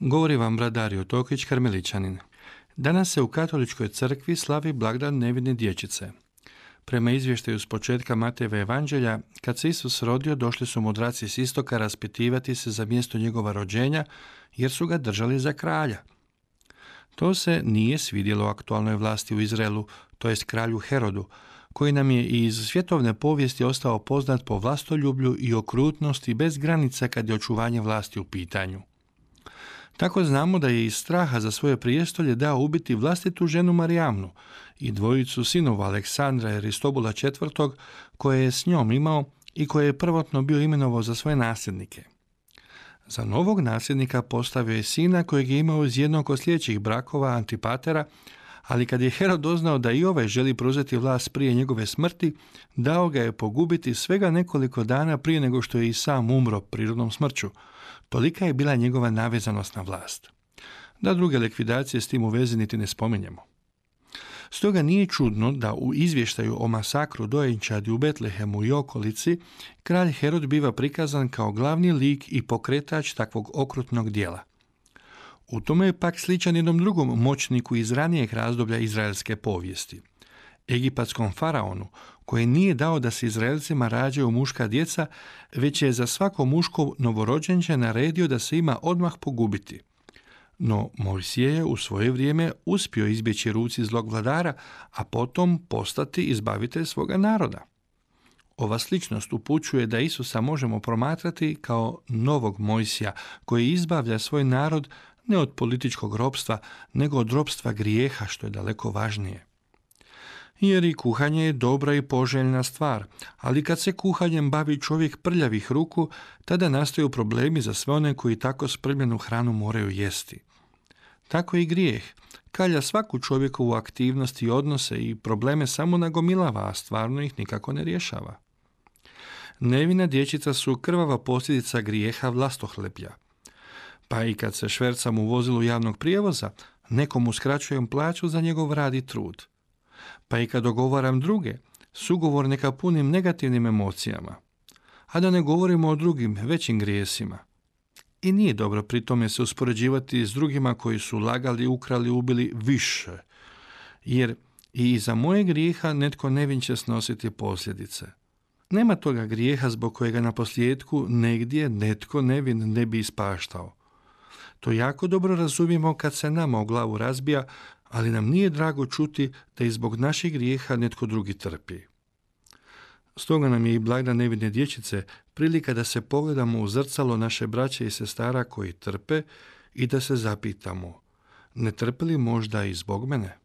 Govori vam brat Dario Tokić, karmeličanin. Danas se u katoličkoj crkvi slavi blagdan nevine dječice. Prema izvještaju s početka Matejeva evanđelja, kad se Isus rodio, došli su mudraci s istoka raspitivati se za mjesto njegova rođenja, jer su ga držali za kralja. To se nije svidjelo aktualnoj vlasti u Izraelu, to jest kralju Herodu, koji nam je iz svjetovne povijesti ostao poznat po vlastoljublju i okrutnosti bez granica kad je očuvanje vlasti u pitanju. Tako znamo da je iz straha za svoje prijestolje dao ubiti vlastitu ženu Marijamnu i dvojicu sinova Aleksandra Aristobula IV. koje je s njom imao i koje je prvotno bio imenovao za svoje nasljednike. Za novog nasljednika postavio je sina kojeg je imao iz jednog od sljedećih brakova Antipatera, ali kad je Herod doznao da i ovaj želi preuzeti vlast prije njegove smrti, dao ga je pogubiti svega nekoliko dana prije nego što je i sam umro prirodnom smrću. Tolika je bila njegova navezanost na vlast. Da druge likvidacije s tim u vezi niti ne spominjemo. Stoga nije čudno da u izvještaju o masakru dojenčadi u Betlehemu i okolici kralj Herod biva prikazan kao glavni lik i pokretač takvog okrutnog dijela. U tome je pak sličan jednom drugom moćniku iz ranijeg razdoblja izraelske povijesti. Egipatskom faraonu, koji nije dao da se Izraelcima rađaju muška djeca, već je za svako muško novorođenče naredio da se ima odmah pogubiti. No Mojsije je u svoje vrijeme uspio izbjeći ruci zlog vladara, a potom postati izbavitelj svoga naroda. Ova sličnost upućuje da Isusa možemo promatrati kao novog Mojsija koji izbavlja svoj narod ne od političkog ropstva, nego od ropstva grijeha, što je daleko važnije. Jer i kuhanje je dobra i poželjna stvar, ali kad se kuhanjem bavi čovjek prljavih ruku, tada nastaju problemi za sve one koji tako spremljenu hranu moraju jesti. Tako i grijeh. Kalja svaku čovjekovu aktivnost i odnose i probleme samo nagomilava, a stvarno ih nikako ne rješava. Nevina dječica su krvava posljedica grijeha vlastohleblja. Pa i kad se švercam u vozilu javnog prijevoza, nekom uskraćujem plaću za njegov rad i trud. Pa i kad dogovaram druge, sugovor neka punim negativnim emocijama. A da ne govorimo o drugim, većim grijesima. I nije dobro pri tome se uspoređivati s drugima koji su lagali, ukrali, ubili više. Jer i iza moje grijeha netko nevin će snositi posljedice. Nema toga grijeha zbog kojega na posljedku negdje netko nevin ne bi ispaštao. To jako dobro razumijemo kad se nama u glavu razbija, ali nam nije drago čuti da i zbog naših grijeha netko drugi trpi. Stoga nam je i blagda nevine dječice prilika da se pogledamo u zrcalo naše braće i sestara koji trpe i da se zapitamo, ne trpe li možda i zbog mene?